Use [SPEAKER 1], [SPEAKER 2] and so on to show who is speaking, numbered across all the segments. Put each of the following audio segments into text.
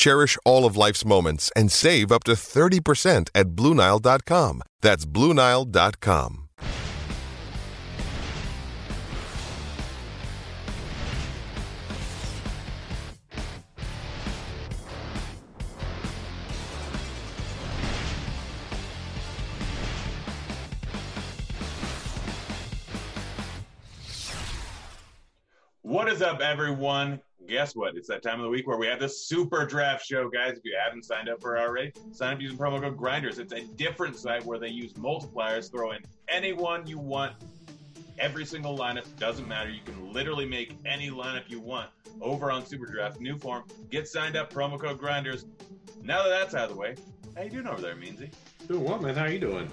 [SPEAKER 1] Cherish all of life's moments and save up to 30% at BlueNile.com. That's BlueNile.com.
[SPEAKER 2] What is up, everyone? Guess what? It's that time of the week where we have the Super Draft Show, guys. If you haven't signed up for it already, sign up using promo code Grinders. It's a different site where they use multipliers, throw in anyone you want. Every single lineup doesn't matter. You can literally make any lineup you want over on Super Draft, new form. Get signed up, promo code Grinders. Now that that's out of the way, how you doing over there, Meansy?
[SPEAKER 3] Doing what, man? How are you doing?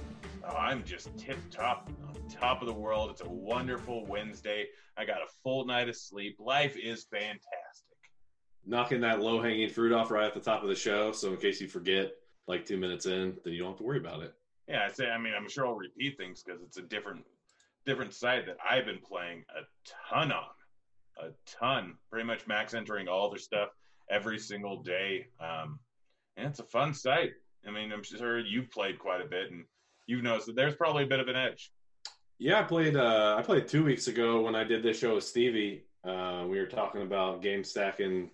[SPEAKER 2] Oh, I'm just tip top, on top of the world. It's a wonderful Wednesday. I got a full night of sleep. Life is fantastic.
[SPEAKER 3] Knocking that low hanging fruit off right at the top of the show. So in case you forget, like two minutes in, then you don't have to worry about it.
[SPEAKER 2] Yeah, I say. I mean, I'm sure I'll repeat things because it's a different, different site that I've been playing a ton on, a ton. Pretty much max entering all their stuff every single day. Um, and it's a fun site. I mean, I'm sure you've played quite a bit, and you've noticed that there's probably a bit of an edge.
[SPEAKER 3] Yeah, I played. Uh, I played two weeks ago when I did this show with Stevie. Uh, we were talking about game stacking,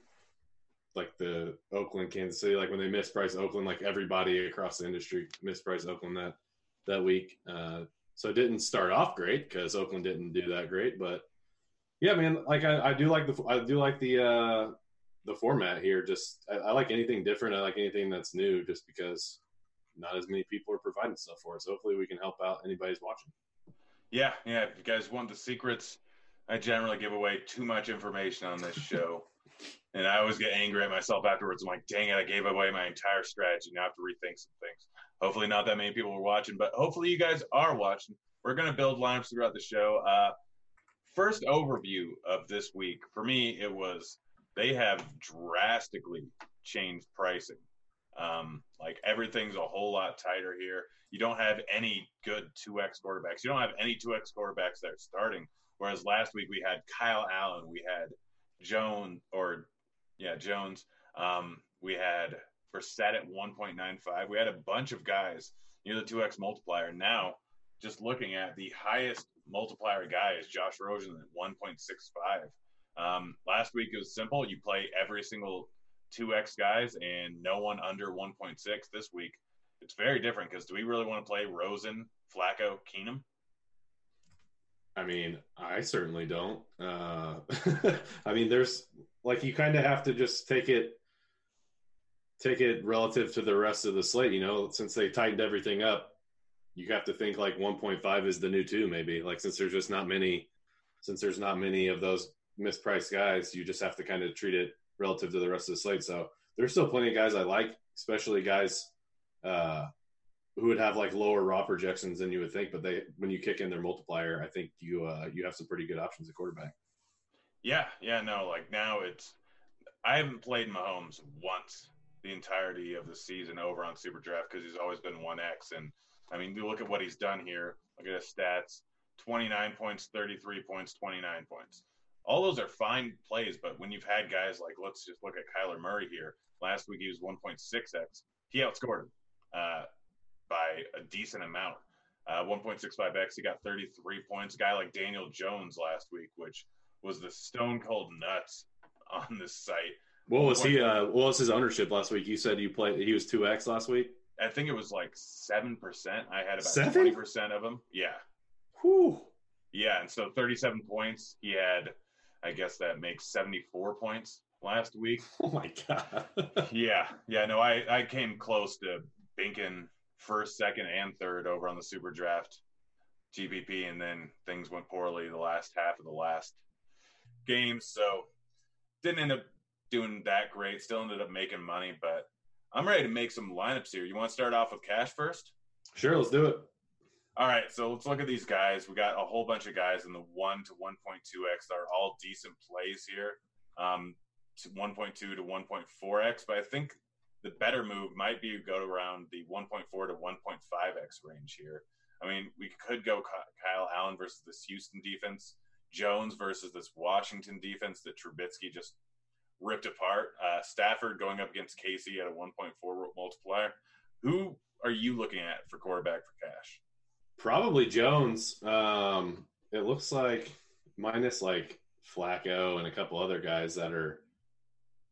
[SPEAKER 3] like the Oakland, Kansas City, like when they mispriced Oakland, like everybody across the industry mispriced Oakland that that week. Uh, so it didn't start off great because Oakland didn't do that great, but yeah, man, like I, I do like the I do like the uh, the format here. Just I, I like anything different. I like anything that's new, just because not as many people are providing stuff for us. Hopefully, we can help out anybody's watching.
[SPEAKER 2] Yeah, yeah. If you guys want the secrets, I generally give away too much information on this show. and I always get angry at myself afterwards. I'm like, dang it, I gave away my entire strategy. Now I have to rethink some things. Hopefully, not that many people are watching, but hopefully, you guys are watching. We're going to build lineups throughout the show. Uh, first overview of this week for me, it was they have drastically changed pricing. Um, like everything's a whole lot tighter here. You don't have any good 2x quarterbacks. You don't have any 2x quarterbacks that are starting. Whereas last week we had Kyle Allen, we had Jones, or yeah, Jones. Um, we had Brissett at 1.95. We had a bunch of guys near the 2x multiplier. Now, just looking at the highest multiplier guy is Josh Rosen at 1.65. Um, last week it was simple. You play every single 2x guys and no one under 1.6 this week. It's very different because do we really want to play Rosen, Flacco, Keenum?
[SPEAKER 3] I mean, I certainly don't. Uh, I mean, there's like you kind of have to just take it, take it relative to the rest of the slate. You know, since they tightened everything up, you have to think like 1.5 is the new two, maybe. Like since there's just not many, since there's not many of those mispriced guys, you just have to kind of treat it relative to the rest of the slate. So there's still plenty of guys I like, especially guys uh, who would have like lower raw projections than you would think. But they, when you kick in their multiplier, I think you uh, you have some pretty good options at quarterback.
[SPEAKER 2] Yeah, yeah, no, like now it's I haven't played Mahomes once the entirety of the season over on Super Draft because he's always been one X, and I mean, you look at what he's done here. Look at his stats: 29 points, 33 points, 29 points. All those are fine plays, but when you've had guys like, let's just look at Kyler Murray here. Last week he was 1.6x. He outscored him uh, by a decent amount. Uh, 1.65x, he got 33 points. A guy like Daniel Jones last week, which was the stone cold nuts on this site.
[SPEAKER 3] What was he? Uh, what was his ownership last week? You said you played. He was two x last week.
[SPEAKER 2] I think it was like seven percent. I had about
[SPEAKER 3] 7?
[SPEAKER 2] twenty percent of him. Yeah,
[SPEAKER 3] Whew.
[SPEAKER 2] yeah. And so thirty-seven points. He had, I guess that makes seventy-four points last week.
[SPEAKER 3] Oh my god.
[SPEAKER 2] Yeah, yeah. No, I I came close to binking first, second, and third over on the Super Draft GPP, and then things went poorly the last half of the last game. So didn't end up doing that great. Still ended up making money, but I'm ready to make some lineups here. You want to start off with cash first?
[SPEAKER 3] sure, let's do it.
[SPEAKER 2] All right, so let's look at these guys. We got a whole bunch of guys in the one to 1.2x. They're all decent plays here, um, to 1.2 to 1.4x. But I think the better move might be to go around the 1.4 to 1.5x range here. I mean, we could go Kyle Allen versus this Houston defense, Jones versus this Washington defense that Trubisky just ripped apart. Uh, Stafford going up against Casey at a 1.4 multiplier. Who are you looking at for quarterback for cash?
[SPEAKER 3] Probably Jones. Um, it looks like minus like Flacco and a couple other guys that are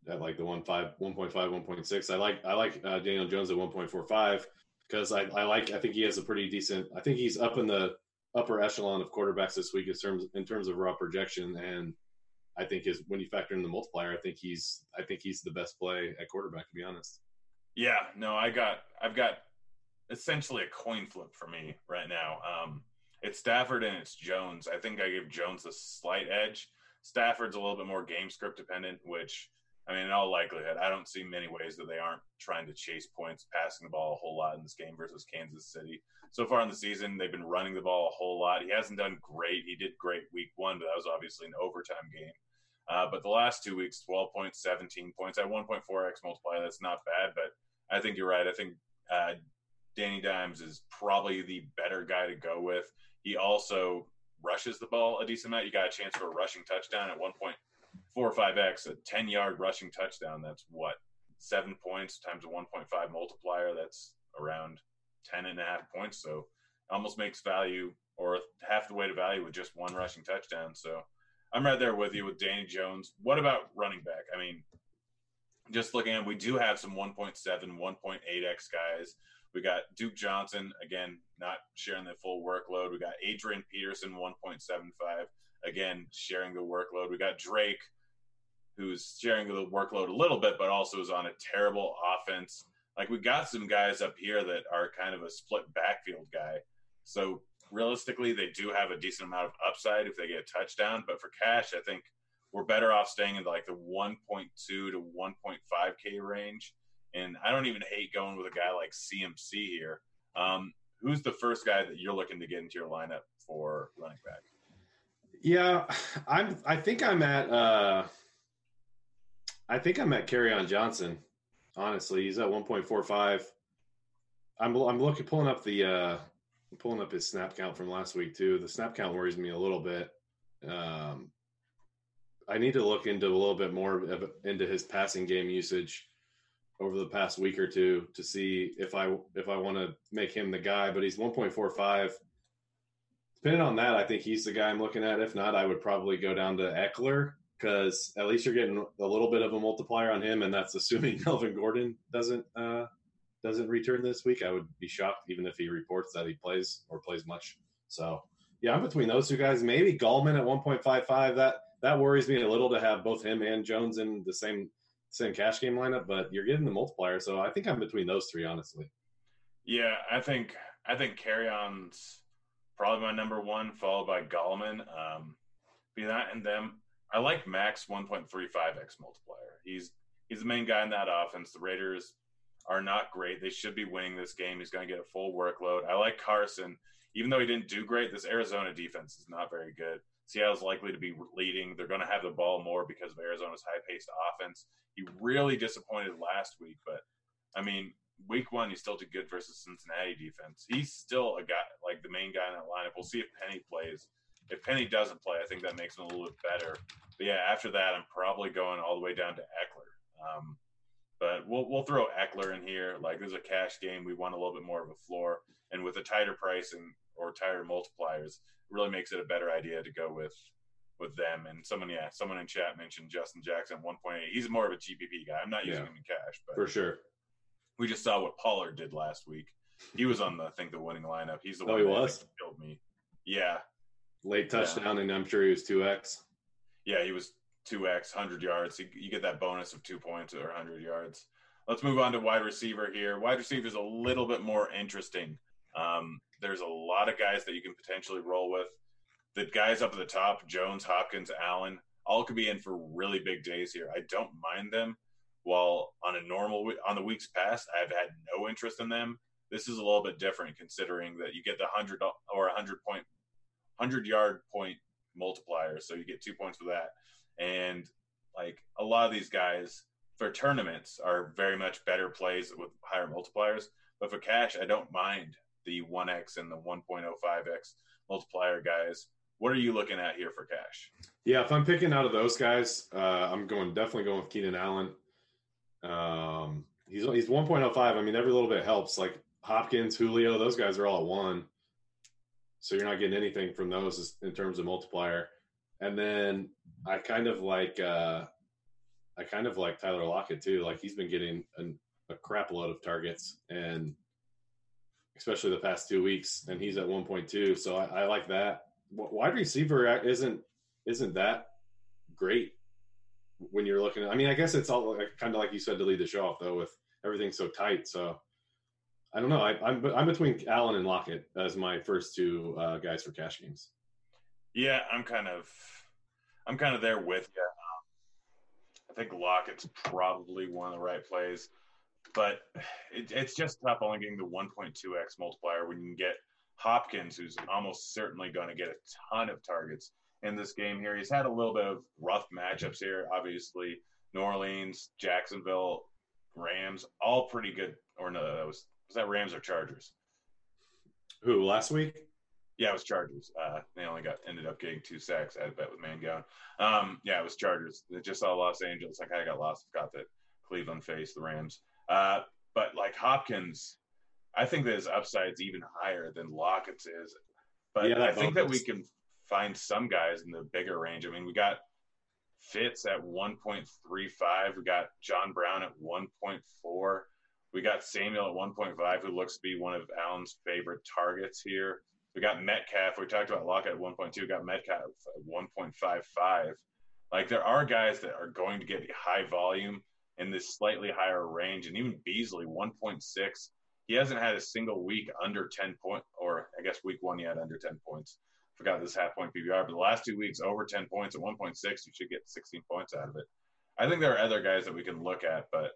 [SPEAKER 3] at like the one five, 1.5, 1.6. I like I like uh, Daniel Jones at 1.45 because I, I like I think he has a pretty decent. I think he's up in the upper echelon of quarterbacks this week in terms in terms of raw projection and. I think is when you factor in the multiplier. I think he's I think he's the best play at quarterback. To be honest.
[SPEAKER 2] Yeah, no, I got I've got essentially a coin flip for me right now. Um, it's Stafford and it's Jones. I think I give Jones a slight edge. Stafford's a little bit more game script dependent, which I mean, in all likelihood, I don't see many ways that they aren't trying to chase points, passing the ball a whole lot in this game versus Kansas City. So far in the season, they've been running the ball a whole lot. He hasn't done great. He did great week one, but that was obviously an overtime game. Uh, but the last two weeks, 12 points, 17 points at 1.4x multiplier, that's not bad. But I think you're right. I think uh, Danny Dimes is probably the better guy to go with. He also rushes the ball a decent amount. You got a chance for a rushing touchdown at one point four or five x a 10 yard rushing touchdown. That's what? Seven points times a 1.5 multiplier. That's around 10 and a half points. So almost makes value or half the way to value with just one rushing touchdown. So I'm right there with you with Danny Jones. What about running back? I mean, just looking at, we do have some 1.7, 1.8x guys. We got Duke Johnson again, not sharing the full workload. We got Adrian Peterson, 1.75, again sharing the workload. We got Drake, who's sharing the workload a little bit, but also is on a terrible offense. Like we got some guys up here that are kind of a split backfield guy. So realistically, they do have a decent amount of upside if they get a touchdown. But for cash, I think we're better off staying in like the 1.2 to 1.5K range. And I don't even hate going with a guy like CMC here. Um, who's the first guy that you're looking to get into your lineup for running back?
[SPEAKER 3] Yeah, I'm. I think I'm at. uh I think I'm at on Johnson. Honestly, he's at 1.45. I'm. I'm looking pulling up the. uh I'm pulling up his snap count from last week too. The snap count worries me a little bit. Um, I need to look into a little bit more into his passing game usage over the past week or two to see if I if I want to make him the guy. But he's 1.45. Depending on that, I think he's the guy I'm looking at. If not, I would probably go down to Ekeler because at least you're getting a little bit of a multiplier on him, and that's assuming Melvin Gordon doesn't uh, doesn't return this week. I would be shocked even if he reports that he plays or plays much. So yeah, I'm between those two guys. Maybe Gallman at 1.55. That that worries me a little to have both him and Jones in the same same cash game lineup, but you're getting the multiplier, so I think I'm between those three, honestly.
[SPEAKER 2] Yeah, I think I think Kerryon's probably my number one, followed by Gallman. Um, be that and them. I like Mack's 1.35x multiplier. He's he's the main guy in that offense. The Raiders are not great. They should be winning this game. He's going to get a full workload. I like Carson, even though he didn't do great. This Arizona defense is not very good. Seattle's likely to be leading. They're going to have the ball more because of Arizona's high paced offense. He really disappointed last week, but I mean, week one, he still did good versus Cincinnati defense. He's still a guy like the main guy in that lineup. We'll see if Penny plays. If Penny doesn't play, I think that makes him a little bit better. But yeah, after that, I'm probably going all the way down to Ekeler. Um, but we'll we'll throw Ekeler in here. Like there's a cash game. We want a little bit more of a floor, and with a tighter pricing or tighter multipliers, really makes it a better idea to go with with them. And someone, yeah, someone in chat mentioned Justin Jackson 1.8. He's more of a GPP guy. I'm not using
[SPEAKER 3] Yeah.
[SPEAKER 2] him in cash, but
[SPEAKER 3] for sure.
[SPEAKER 2] we just saw what Pollard did last week. He was on the I think the winning lineup. He's the
[SPEAKER 3] Oh,
[SPEAKER 2] one
[SPEAKER 3] he
[SPEAKER 2] that
[SPEAKER 3] was?
[SPEAKER 2] killed me. Yeah,
[SPEAKER 3] Late touchdown, and I'm sure he was two x.
[SPEAKER 2] yeah, he was two x hundred yards. You, you get that bonus of two points or hundred yards. Let's move on to wide receiver here. Wide receiver is a little bit more interesting. Um, there's a lot of guys that you can potentially roll with. The guys up at the top, Jones, Hopkins, Allen, all could be in for really big days here. I don't mind them. While on a normal on the weeks past, I've had no interest in them. This is a little bit different considering that you get the hundred or a hundred point, hundred yard point multiplier, so you get two points for that. And like a lot of these guys for tournaments are very much better plays with higher multipliers. But for cash, I don't mind the 1x and the 1.05x multiplier guys. What are you looking at here for cash?
[SPEAKER 3] Yeah, if I'm picking out of those guys, uh, I'm going definitely going with Keenan Allen. Um, he's he's 1.05. I mean, every little bit helps. Like Hopkins, Julio, those guys are all at one, so you're not getting anything from those in terms of multiplier. And then I kind of like uh, I kind of like Tyler Lockett too. Like he's been getting an, a crap load of targets, and especially the past two weeks, and he's at 1.2. So I, I like that. Wide receiver isn't isn't that great when you're looking at. I mean, I guess it's all like, kind of like you said to lead the show off though, with everything so tight. So I don't know. I, I'm I'm between Allen and Lockett as my first two uh, guys for cash games.
[SPEAKER 2] Yeah, I'm kind of, I'm kind of there with you. I think Lockett's probably one of the right plays, but it, it's just tough only getting the 1.2x multiplier when you can get Hopkins, who's almost certainly going to get a ton of targets in this game here. He's had a little bit of rough matchups here. Obviously, New Orleans, Jacksonville, Rams, all pretty good. Or no, that was was that Rams or Chargers?
[SPEAKER 3] Who last week?
[SPEAKER 2] Yeah, it was Chargers. Uh, they only got ended up getting two sacks. I bet with Mangone. Um, yeah, it was Chargers. They just saw Los Angeles. I got lost. I got that Cleveland faced the Rams. Uh, but like Hopkins, I think that his upside's even higher than Lockett's is. But
[SPEAKER 3] Yeah,
[SPEAKER 2] I think that we can find some guys in the bigger range. I mean, we got Fitz at 1.35. We got John Brown at 1.4. We got Samuel at 1.5, who looks to be one of Allen's favorite targets here. We got Metcalf. We talked about Lockett at 1.2. We got Metcalf at 1.55. Like there are guys that are going to get high volume in this slightly higher range, and even Beasley 1.6. He hasn't had a single week under 10 point, or I guess week one he had under 10 points. Forgot this half point PPR, but the last two weeks over 10 points at 1.6, you should get 16 points out of it. I think there are other guys that we can look at, but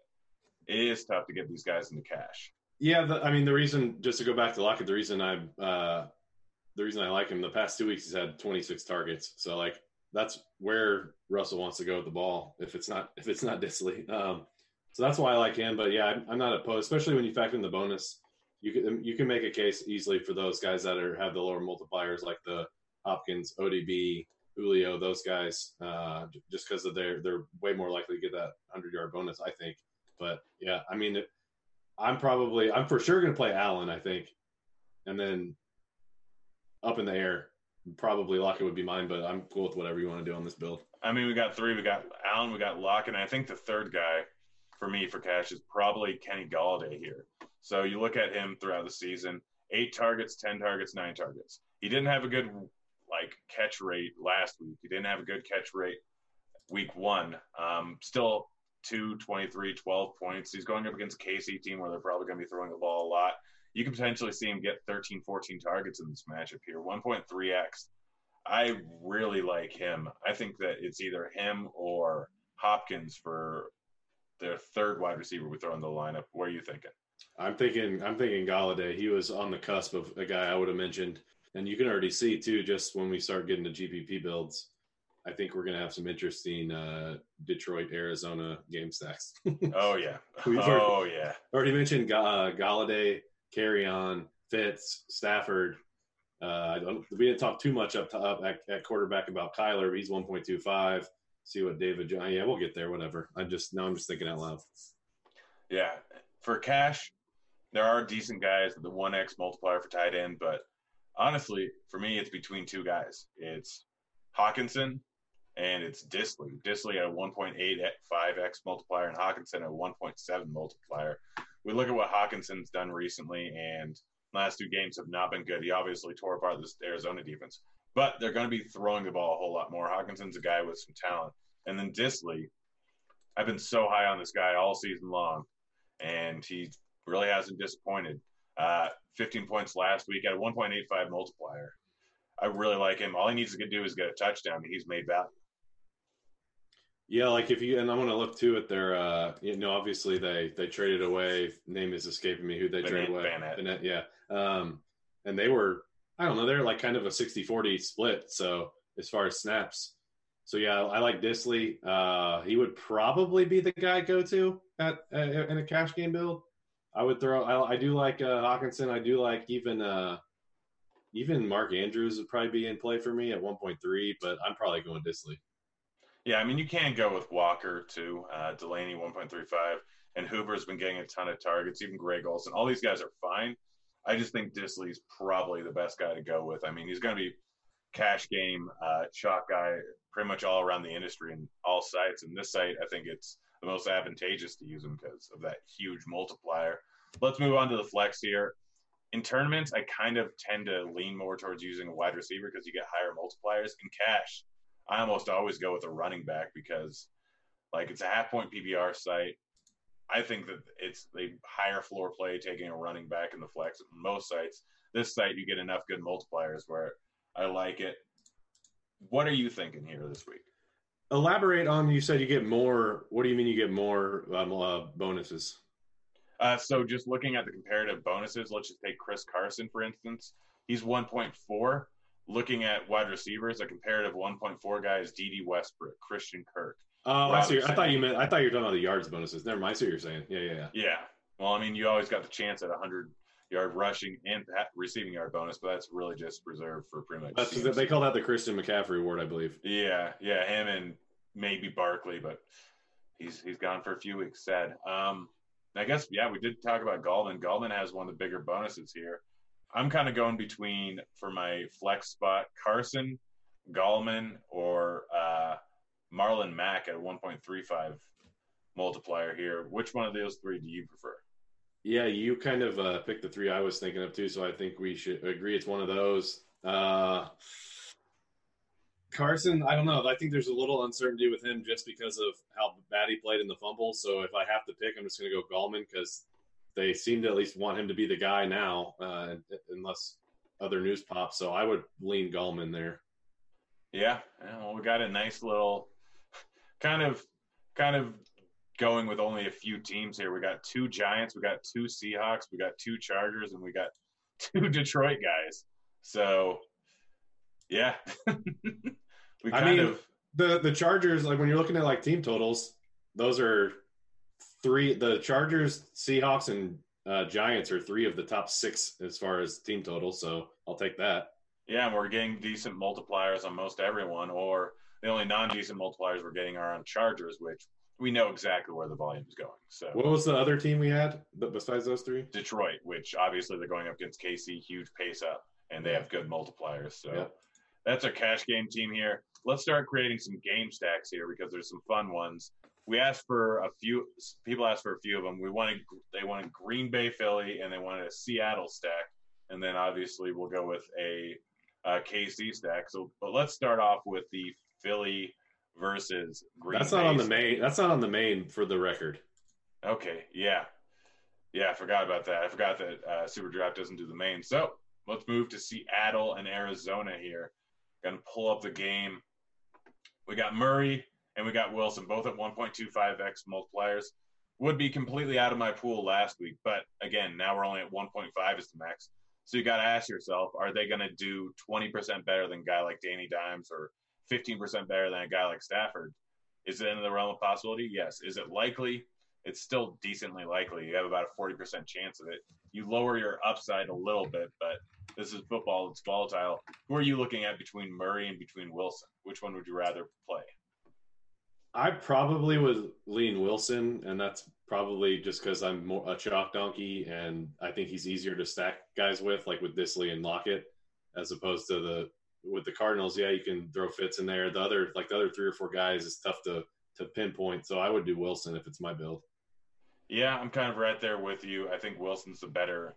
[SPEAKER 2] it is tough to get these guys into cash.
[SPEAKER 3] Yeah, the, I mean the reason just to go back to Lockett, the reason I uh, the reason I like him the past two weeks he's had 26 targets. So like that's where Russell wants to go with the ball if it's not if it's not Dissly. Um, so that's why I like him. But yeah, I'm, I'm not opposed, especially when you factor in the bonus. You can you can make a case easily for those guys that are have the lower multipliers like the Hopkins, ODB, Julio, those guys, uh, just because their they're way more likely to get that hundred yard bonus. I think. But yeah, I mean. I'm probably I'm for sure going to play Allen. I think, and then up in the air, probably Lockett would be mine. But I'm cool with whatever you want to do on this build.
[SPEAKER 2] I mean, we got three. We got Allen, we got Lockett, and I think the third guy for me for cash is probably Kenny Golladay here. So you look at him throughout the season: eight targets, ten targets, nine targets. He didn't have a good like catch rate last week. He didn't have a good catch rate week one. Um, still two, 23, 12 points. He's going up against KC team where they're probably going to be throwing the ball a lot. You could potentially see him get 13, 14 targets in this matchup here. 1.3x. I really like him. I think that it's either him or Hopkins for their third wide receiver we throw in the lineup. What are you thinking?
[SPEAKER 3] I'm thinking I'm thinking Golladay. He was on the cusp of a guy I would have mentioned, and you can already see too just when we start getting to GPP builds. I think we're going to have some interesting uh, Detroit Arizona game stacks.
[SPEAKER 2] oh yeah,
[SPEAKER 3] We've
[SPEAKER 2] oh yeah.
[SPEAKER 3] Already mentioned uh, Golladay, Kerryon, Fitz, Stafford. Uh, we didn't talk too much up, to, up at, at, quarterback about Kyler. He's 1.25. See what David. Yeah, we'll get there. Whatever. I'm just now I'm just thinking out loud.
[SPEAKER 2] Yeah, for cash, there are decent guys with the one X multiplier for tight end, but honestly, for me, it's between two guys. It's Hockenson and it's Dissly. Dissly at 1.85x multiplier and Hockenson at 1.7 multiplier. We look at what Hockenson's done recently, and last two games have not been good. He obviously tore apart this Arizona defense, but they're going to be throwing the ball a whole lot more. Hockenson's a guy with some talent. And then Dissly, I've been so high on this guy all season long, and he really hasn't disappointed. Uh, 15 points last week at a 1.85 multiplier. I really like him. All he needs to do is get a touchdown, and he's made value.
[SPEAKER 3] Yeah, like if you and I'm to look too at their, uh, you know, obviously they they traded away. Name is escaping me. Who they traded away?
[SPEAKER 2] Bennett.
[SPEAKER 3] Bennett, yeah. Um, and they were, I don't know, they're like kind of a 60-40 split. So as far as snaps, so yeah, I like Dissly. Uh, he would probably be the guy go to at uh, in a cash game build. I would throw. I, I do like uh, Hockenson. I do like even uh, even Mark Andrews would probably be in play for me at 1.3, but I'm probably going Dissly.
[SPEAKER 2] Yeah, I mean you can go with Walker too. Uh, Delanie 1.35, and Hooper's been getting a ton of targets. Even Greg Olsen. All these guys are fine. I just think Dissly's probably the best guy to go with. I mean he's going to be cash game uh, shot guy pretty much all around the industry and all sites. And this site, I think it's the most advantageous to use him because of that huge multiplier. Let's move on to the flex here. In tournaments, I kind of tend to lean more towards using a wide receiver because you get higher multipliers. In cash, I almost always go with a running back because, like, it's a half point PPR site. I think that it's a higher floor play taking a running back in the flex. Most sites, this site, you get enough good multipliers where I like it. What are you thinking here this week?
[SPEAKER 3] Elaborate on. You said you get more. What do you mean you get more um, uh, bonuses?
[SPEAKER 2] Uh, so just looking at the comparative bonuses, let's just take Chris Carson for instance. He's 1.4. Looking at wide receivers, a comparative 1.4 guy is Dede Westbrook, Christian Kirk.
[SPEAKER 3] Oh, I see. I thought you meant. I thought you were talking about the yards bonuses. Never mind. I see what you're saying. Yeah, yeah, yeah.
[SPEAKER 2] Yeah. Well, I mean, you always got the chance at 100 yard rushing and receiving yard bonus, but that's really just reserved for pretty much.
[SPEAKER 3] That's, they call that the Christian McCaffrey award, I believe.
[SPEAKER 2] Yeah, yeah, him and maybe Barkley, but he's he's gone for a few weeks. Sad. Um, I guess yeah, we did talk about Gallman. Gallman has one of the bigger bonuses here. I'm kind of going between for my flex spot Carson, Gallman, or uh, Marlon Mack at 1.35 multiplier here. Which one of those three do you prefer?
[SPEAKER 3] Yeah, you kind of uh, picked the three I was thinking of too, so I think we should agree it's one of those. Uh, Carson, I don't know. I think there's a little uncertainty with him just because of how bad he played in the fumble. So if I have to pick, I'm just going to go Gallman because they seem to at least want him to be the guy now, uh, unless other news pops. So I would lean Gallman there.
[SPEAKER 2] Yeah, well, we got a nice little kind of kind of going with only a few teams here. We got two Giants, we got two Seahawks, we got two Chargers, and we got two Detroit guys. So, yeah,
[SPEAKER 3] we I mean, of... the the Chargers. Like when you're looking at like team totals, those are three. The Chargers, Seahawks, and uh, Giants are three of the top six as far as team totals. So I'll take that.
[SPEAKER 2] Yeah, and we're getting decent multipliers on most everyone, or the only non-decent multipliers we're getting are on Chargers, which we know exactly where the volume is going. So,
[SPEAKER 3] what was the other team we had besides those three?
[SPEAKER 2] Detroit, which obviously they're going up against KC, huge pace up, and they have good multipliers. So, yeah. that's our cash game team here. Let's start creating some game stacks here because there's some fun ones. We asked for a few people asked for a few of them. We wanted they wanted Green Bay Philly and they wanted a Seattle stack, and then obviously we'll go with a, a KC stack. So, but let's start off with the Philly versus
[SPEAKER 3] Green. That's not Bay on the main. That's not on the main for the record.
[SPEAKER 2] Okay, yeah, yeah. I forgot about that. I forgot that uh, Super Draft doesn't do the main. So let's move to Seattle and Arizona here. Gonna pull up the game. We got Murray and we got Wilson, both at 1.25x multipliers. Would be completely out of my pool last week, but again, now we're only at 1.5 as the max. So you got to ask yourself, are they going to do 20% better than a guy like Danny Dimes or 15% better than a guy like Stafford. Is it in the realm of possibility? Yes. Is it likely? It's still decently likely. You have about a 40% chance of it. You lower your upside a little bit, but this is football. It's volatile. Who are you looking at between Murray and between Wilson? Which one would you rather play?
[SPEAKER 3] I probably would lean Wilson, and that's probably just because I'm more a chalk donkey, and I think he's easier to stack guys with, like with Dissly and Lockett, as opposed to the with the Cardinals. Yeah, you can throw Fitz in there. The other like the other three or four guys is tough to to pinpoint. So I would do Wilson if it's my build.
[SPEAKER 2] Yeah, I'm kind of right there with you. I think Wilson's the better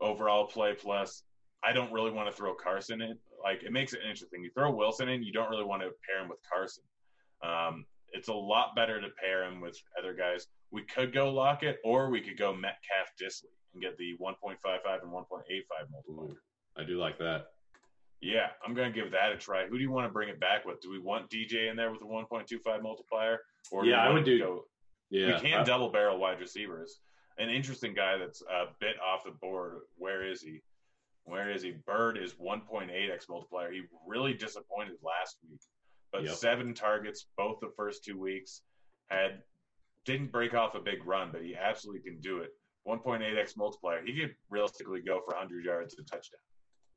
[SPEAKER 2] overall play. Plus, I don't really want to throw Carson in. Like, it makes it interesting. You throw Wilson in, you don't really want to pair him with Carson. Um, it's a lot better to pair him with other guys. We could go Lockett, or we could go Metcalf Dissly and get the 1.55 and 1.85 multiplier.
[SPEAKER 3] I do like that.
[SPEAKER 2] Yeah, I'm going to give that a try. Who do you want to bring it back with? Do we want DJ in there with a 1.25 multiplier?
[SPEAKER 3] Or yeah, I would do.
[SPEAKER 2] Go,
[SPEAKER 3] yeah,
[SPEAKER 2] we can I, double barrel wide receivers. An interesting guy that's a bit off the board. Where is he? Where is he? Byrd is 1.8x multiplier. He really disappointed last week but yep. seven targets both the first two weeks. Had didn't break off a big run, but he absolutely can do it. 1.8x multiplier. He could realistically go for 100 yards and touchdown.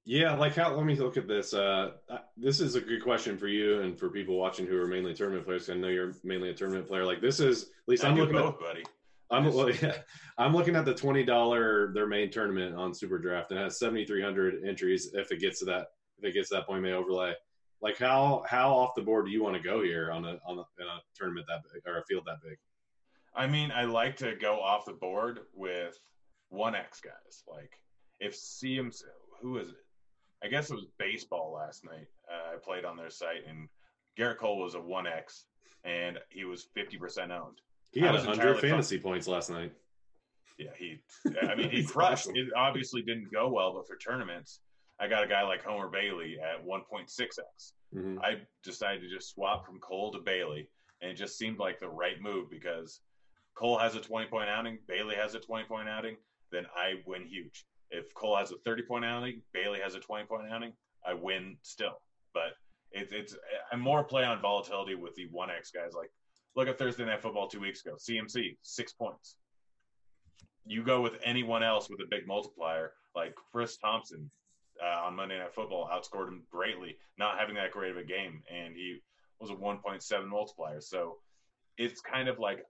[SPEAKER 3] Yeah, like how? Let me look at this. Uh, this is a good question for you and for people watching who are mainly tournament players. I know you're mainly a tournament player. Like this is at least I am looking
[SPEAKER 2] both,
[SPEAKER 3] at,
[SPEAKER 2] buddy.
[SPEAKER 3] I'm well, yeah, I'm looking at the twenty dollar their main tournament on Super Draft and has 7,300 entries. If it gets to that, if it gets to that point, may overlay. Like how how off the board do you want to go here on a on a, a tournament that big or a field that big?
[SPEAKER 2] I mean, I like to go off the board with one X guys. Like if CMC, who is it? I guess it was baseball last night. Uh, I played on their site, and Gerrit Cole was a one X, and he was fifty percent owned.
[SPEAKER 3] He had hundred fantasy fun. points last night.
[SPEAKER 2] Yeah, he. I mean, he crushed. Awesome. It obviously didn't go well, but for tournaments, I got a guy like Homer Bailey at 1.6x. Mm-hmm. I decided to just swap from Cole to Bailey, and it just seemed like the right move because Cole has a 20 point outing, Bailey has a 20 point outing, then I win huge. If Cole has a 30 point outing, Bailey has a 20 point outing, I win still. But it, it's I'm more play on volatility with the 1x guys. Like, look at Thursday Night Football two weeks ago. CMC, six points. You go with anyone else with a big multiplier, like Chris Thompson, uh, on Monday Night Football outscored him greatly, not having that great of a game, and he was a 1.7 multiplier. So it's kind of like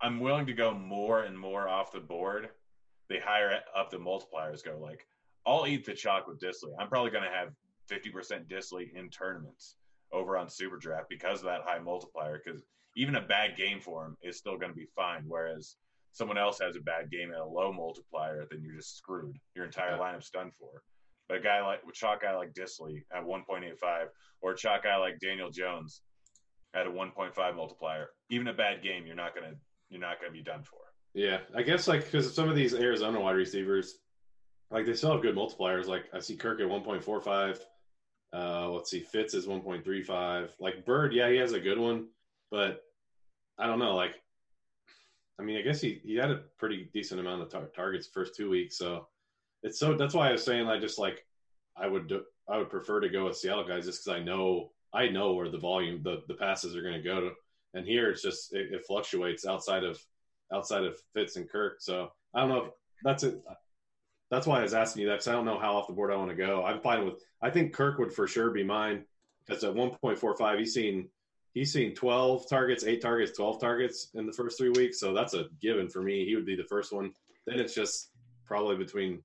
[SPEAKER 2] I'm willing to go more and more off the board. The higher up the multipliers go, like I'll eat the chalk with Dissly. I'm probably going to have 50% Dissly in tournaments over on Super Draft because of that high multiplier. Because even a bad game for him is still going to be fine. Whereas someone else has a bad game at a low multiplier, then you're just screwed. Your entire lineup's done for. A guy like a chalk guy like Dissly at 1.85, or a chalk guy like Daniel Jones at a 1.5 multiplier, even a bad game, you're not gonna you're not gonna be done for.
[SPEAKER 3] Yeah, I guess like because some of these Arizona wide receivers, like they still have good multipliers. Like I see Kirk at 1.45. Uh, let's see, Fitz is 1.35. Like Byrd, yeah, he has a good one, but I don't know. Like, I mean, I guess he, he had a pretty decent amount of tar- targets first two weeks. So it's so that's why I was saying I just like I would do, I would prefer to go with Seattle guys just because I know I know where the volume the the passes are going to go to, and here it's just it, it, fluctuates outside of outside of Fitz and Kirk. So I don't know if that's it. That's why I was asking you that because I don't know how off the board I want to go. I'm fine with. I think Kirk would for sure be mine because at 1.45 he's seen he's seen 12 targets, eight targets, 12 targets in the first three weeks. So that's a given for me. He would be the first one. Then it's just probably between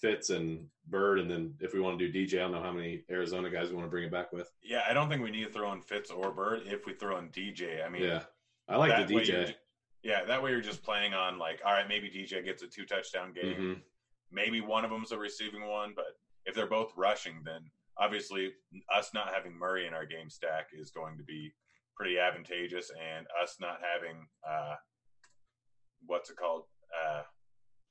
[SPEAKER 3] Fitz and Byrd, and then if we want to do DJ, I don't know how many Arizona guys we want to bring it back with.
[SPEAKER 2] Yeah, I don't think we need to throw in Fitz or Byrd. if we throw in DJ. I mean,
[SPEAKER 3] yeah, I like the DJ.
[SPEAKER 2] Yeah, that way you're just playing on like, all right, maybe DJ gets a two touchdown game. Mm-hmm. Maybe one of them's a receiving one, but if they're both rushing, then obviously us not having Murray in our game stack is going to be pretty advantageous, and us not having uh, what's it called? Uh,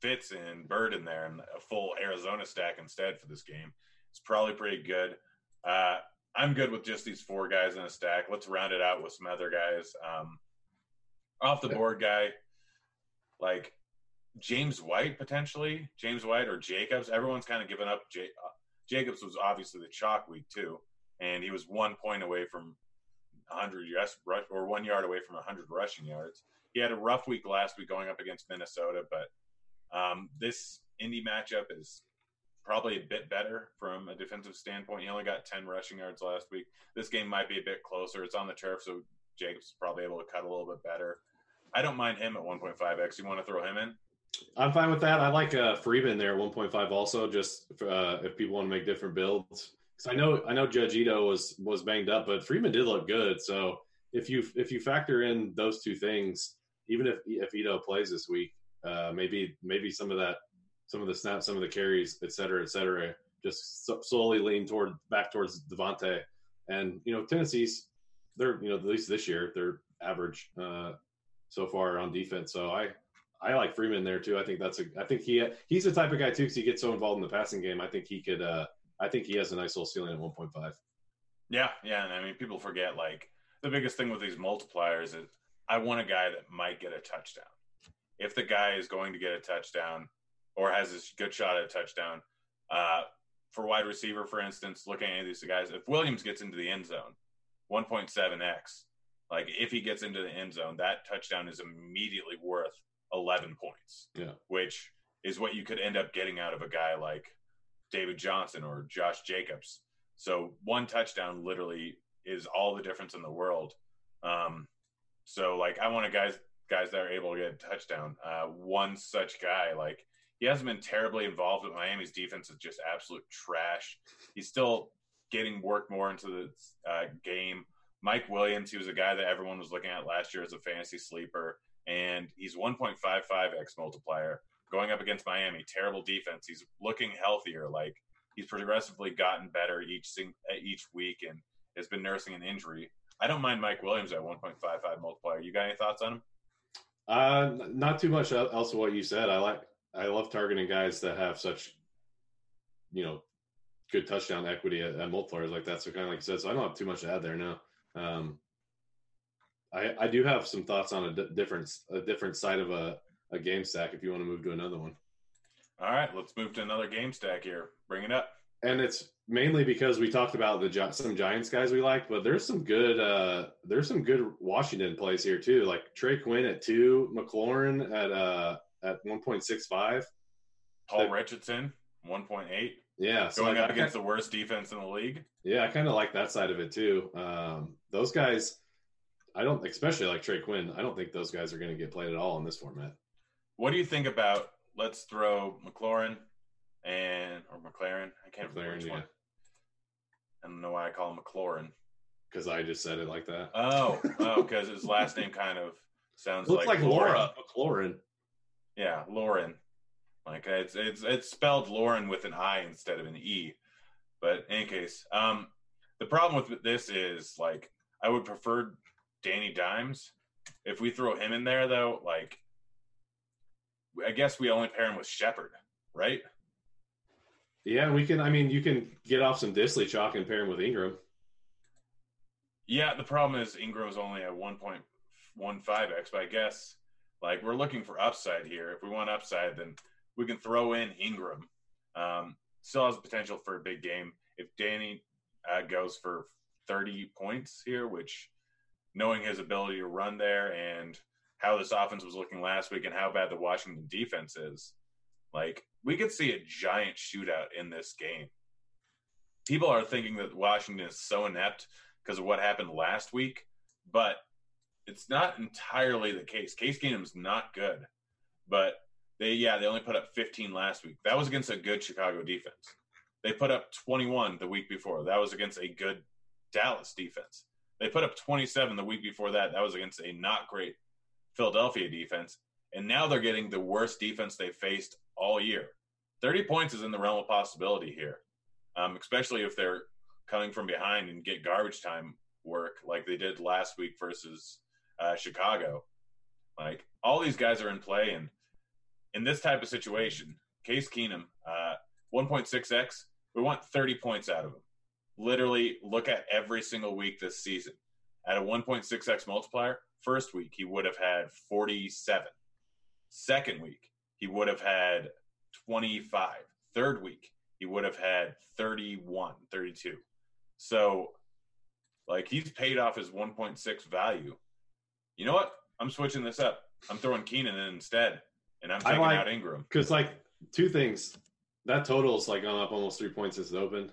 [SPEAKER 2] Fitz and Byrd in there and a full Arizona stack instead for this game. It's probably pretty good. Uh, I'm good with just these four guys in a stack. Let's round it out with some other guys. Um, off the board guy, like James White potentially, James White or Jacobs. Everyone's kind of given up. J- uh, Jacobs was obviously the chalk week too. and he was one point away from 100 yards or one yard away from 100 rushing yards. He had a rough week last week going up against Minnesota, but um, this Indy matchup is probably a bit better from a defensive standpoint. He only got 10 rushing yards last week. This game might be a bit closer. It's on the turf, so Jacobs is probably able to cut a little bit better. I don't mind him at 1.5x. You want to throw him in?
[SPEAKER 3] I'm fine with that. I like uh, Freeman there, at 1.5 also, just uh, if people want to make different builds. Because I know I know Judge Ito was was banged up, but Freeman did look good. So if you if you factor in those two things, even if if Ito plays this week, uh, maybe maybe some of that, some of the snaps, some of the carries, et cetera, et cetera, just so, slowly lean toward back towards Devonta. And you know Tennessee's they're you know at least this year they're average uh, so far on defense. So I I like Freeman there too. I think that's a. I think he he's the type of guy too because he gets so involved in the passing game. I think he could. uh I think he has a nice little ceiling at one point five.
[SPEAKER 2] Yeah, yeah, and I mean people forget like the biggest thing with these multipliers is I want a guy that might get a touchdown. If the guy is going to get a touchdown or has a good shot at a touchdown, uh, for wide receiver, for instance, looking at any of these guys, if Williams gets into the end zone, 1.7x, like if he gets into the end zone, that touchdown is immediately worth 11 points.
[SPEAKER 3] Yeah.
[SPEAKER 2] Which is what you could end up getting out of a guy like David Johnson or Josh Jacobs. So one touchdown literally is all the difference in the world. Um, so like I want a guys guys that are able to get a touchdown. Uh, one such guy like he hasn't been terribly involved with Miami's defense is just absolute trash. He's still getting work more into the uh, game. Mike Williams, he was a guy that everyone was looking at last year as a fantasy sleeper and he's 1.55x multiplier going up against Miami. Terrible defense. He's looking healthier. Like he's progressively gotten better each each week and has been nursing an injury. I don't mind Mike Williams at 1.55 multiplier. You got any thoughts on him?
[SPEAKER 3] Uh, not too much else of what you said. I like I love targeting guys that have such, you know, good touchdown equity at, at multipliers like that. So kind of like you said, so I don't have too much to add there now. Um, I, I do have some thoughts on a d- different a different side of a, a game stack. If you want to move to another one.
[SPEAKER 2] All right, let's move to another game stack here. Bring it up.
[SPEAKER 3] And it's mainly because we talked about the some Giants guys we liked, but there's some good uh there's some good Washington plays here too, like Trey Quinn at two, McLaurin at uh at one point six five,
[SPEAKER 2] Paul the, Richardson one point eight.
[SPEAKER 3] Yeah,
[SPEAKER 2] so going up against the worst defense in the league.
[SPEAKER 3] Yeah, I kind of like that side of it too. Um, those guys I don't, especially like Trey Quinn. I don't think those guys are going to get played at all in this format.
[SPEAKER 2] What do you think about? Let's throw McLaurin and or McLaren. I can't McLaren, remember which yeah. one. I don't know why I call him McLaurin.
[SPEAKER 3] Because I just said it like that.
[SPEAKER 2] Oh, oh, because his last name kind of sounds
[SPEAKER 3] looks
[SPEAKER 2] like,
[SPEAKER 3] like Laura McLaurin.
[SPEAKER 2] Yeah, Lauren. Like it's it's it's spelled Lauren with an I instead of an E. But in any case, um, the problem with this is like I would prefer Danny Dimes. If we throw him in there, though, like I guess we only pair him with Shepard, right?
[SPEAKER 3] Yeah, we can. I mean, you can get off some Dissly chalk and pair him with Ingram.
[SPEAKER 2] Yeah, the problem is Ingram's only at 1.15x, but I guess like we're looking for upside here. If we want upside, then we can throw in Ingram. Um, still has potential for a big game. If Danny uh, goes for 30 points here, which knowing his ability to run there and how this offense was looking last week and how bad the Washington defense is, like we could see a giant shootout in this game. People are thinking that Washington is so inept because of what happened last week, but it's not entirely the case. Case Keenum's not good, but they yeah they only put up 15 last week. That was against a good Chicago defense. They put up 21 the week before. That was against a good Dallas defense. They put up 27 the week before that. That was against a not great Philadelphia defense. And now they're getting the worst defense they faced all year. 30 points is in the realm of possibility here, um, especially if they're coming from behind and get garbage time work like they did last week versus uh, Chicago. Like all these guys are in play, and in this type of situation, Case Keenum, uh, 1.6x, we want 30 points out of him literally look at every single week this season. At a 1.6x multiplier, first week he would have had 47. Second week, he would have had 25. Third week, he would have had 31, 32. So, like, he's paid off his 1.6 value. You know what? I'm switching this up. I'm throwing Keenum in instead, and I'm taking
[SPEAKER 3] like-
[SPEAKER 2] out Ingram.
[SPEAKER 3] Because like two things, that total's like gone up almost three points since it opened.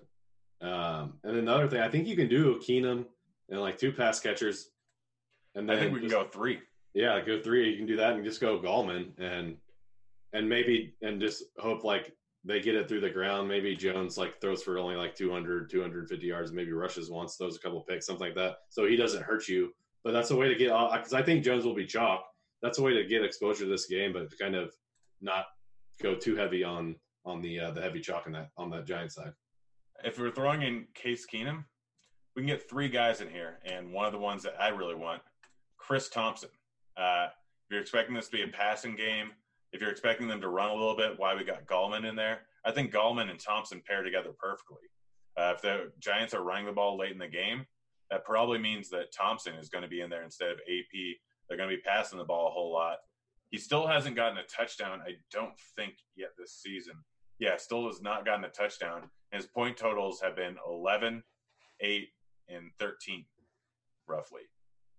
[SPEAKER 3] Um, and then the other thing, I think you can do Keenum and like two pass catchers, and then
[SPEAKER 2] I think we can
[SPEAKER 3] just-
[SPEAKER 2] go three.
[SPEAKER 3] Yeah, go three. You can do that and just go Gallman and and maybe and just hope like they get it through the ground. Maybe Jones like throws for only like 200, 250 yards. Maybe rushes once, throws a couple picks, something like that. So he doesn't hurt you. But that's a way to get because I think Jones will be chalk. That's a way to get exposure to this game, but to kind of not go too heavy on on the uh, the heavy chalk on that on that giant side.
[SPEAKER 2] If we're throwing in Case Keenum, we can get three guys in here, and one of the ones that I really want, Chris Thompson. Uh, if you're expecting this to be a passing game, if you're expecting them to run a little bit, why we got Gallman in there? I think Gallman and Thompson pair together perfectly. Uh, if the Giants are running the ball late in the game, that probably means that Thompson is going to be in there instead of AP. They're going to be passing the ball a whole lot. He still hasn't gotten a touchdown, I don't think, yet this season. Yeah, still has not gotten a touchdown. His point totals have been 11, 8, and 13, roughly.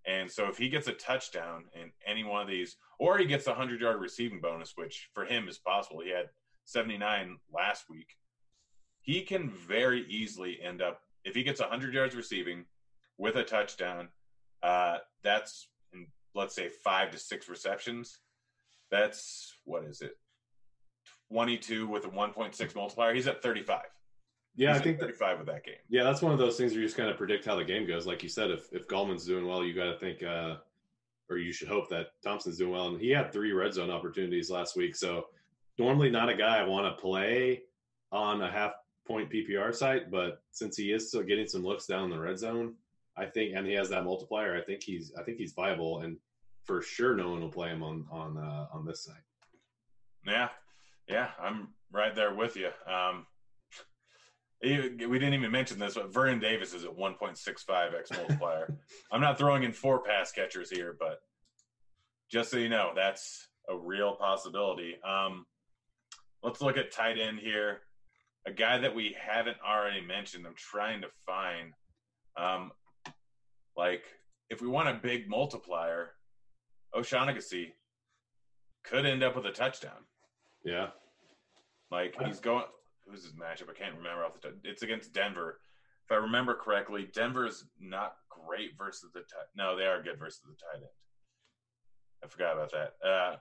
[SPEAKER 2] And so if he gets a touchdown in any one of these, or he gets a 100 yard receiving bonus, which for him is possible, he had 79 last week, he can very easily end up, if he gets 100 yards receiving with a touchdown, uh, that's, let's say, five to six receptions. That's, what is it? 22 with a 1.6 multiplier. He's at 35.
[SPEAKER 3] Yeah,
[SPEAKER 2] He's
[SPEAKER 3] I think that,
[SPEAKER 2] 35 with that game.
[SPEAKER 3] Yeah, that's one of those things where you just kind of predict how the game goes. Like you said, if if Gallman's doing well, you got to think, uh, or you should hope that Thompson's doing well. And he had three red zone opportunities last week. So normally not a guy I want to play on a half point PPR site, but since he is still getting some looks down in the red zone, I think, and he has that multiplier, I think he's I think he's viable, and for sure no one will play him on on uh, on this site.
[SPEAKER 2] Yeah, yeah, I'm right there with you. Um, we didn't even mention this, but Vernon Davis is at 1.65 x multiplier. I'm not throwing in four pass catchers here, but just so you know, that's a real possibility. Um, let's look at tight end here. A guy that we haven't already mentioned. I'm trying to find. Um, like, if we want a big multiplier, O'Shaughnessy could end up with a touchdown.
[SPEAKER 3] Yeah,
[SPEAKER 2] Like he's going. Who's his matchup? I can't remember off the top. It's against Denver. If I remember correctly, Denver's not great versus the tight. No, they are good versus the tight end. I forgot about that. Uh,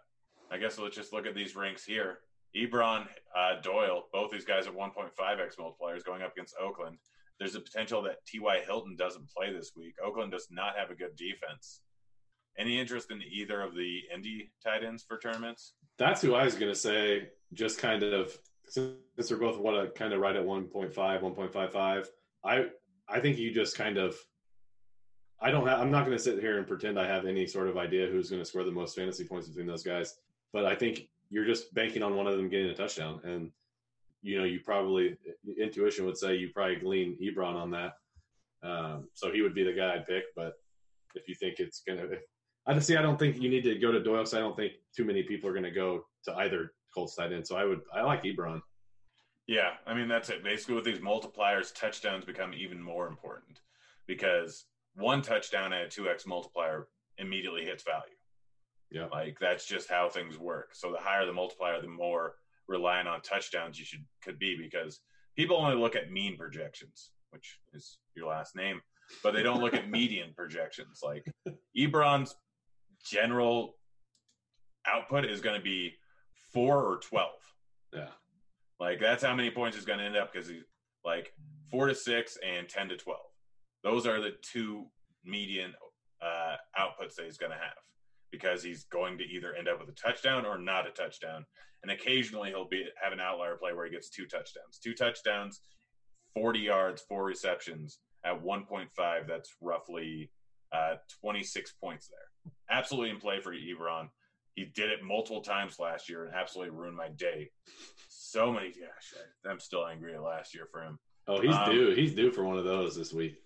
[SPEAKER 2] I guess let's just look at these ranks here. Ebron, uh, Doyle, both these guys at 1.5x multipliers going up against Oakland. There's a potential that T.Y. Hilton doesn't play this week. Oakland does not have a good defense. Any interest in either of the Indy tight ends for tournaments?
[SPEAKER 3] That's who I was going to say. Just kind of since they're both what a kind of right at 1.5, 1.55. I I think you just kind of. I don't have. I'm not going to sit here and pretend I have any sort of idea who's going to score the most fantasy points between those guys. But I think you're just banking on one of them getting a touchdown, and you know you probably intuition would say you probably lean Ebron on that. Um, so he would be the guy I'd pick. But if you think it's gonna, if, I just see. I don't think you need to go to Doyle. I don't think too many people are going to go to either Colts tight end. So I would. I like Ebron.
[SPEAKER 2] Yeah, I mean that's it. Basically, with these multipliers, touchdowns become even more important because one touchdown at a two x multiplier immediately hits value.
[SPEAKER 3] Yeah.
[SPEAKER 2] like that's just how things work. So the higher the multiplier, the more reliant on touchdowns you should could be because people only look at mean projections, which is your last name, but they don't look at median projections. Like Ebron's general output is going to be four or twelve.
[SPEAKER 3] Yeah.
[SPEAKER 2] Like that's how many points he's going to end up because he's like four to six and ten to twelve. Those are the two median uh, outputs that he's going to have because he's going to either end up with a touchdown or not a touchdown, and occasionally he'll be have an outlier play where he gets two touchdowns. Two touchdowns, forty yards, four receptions at one point five. That's roughly uh, twenty six points there. Absolutely in play for Ebron. He did it multiple times last year and absolutely ruined my day. So many, gosh, I- I'm still angry at last year for him.
[SPEAKER 3] Oh, he's
[SPEAKER 2] Um,
[SPEAKER 3] due. He's due for one of those this week.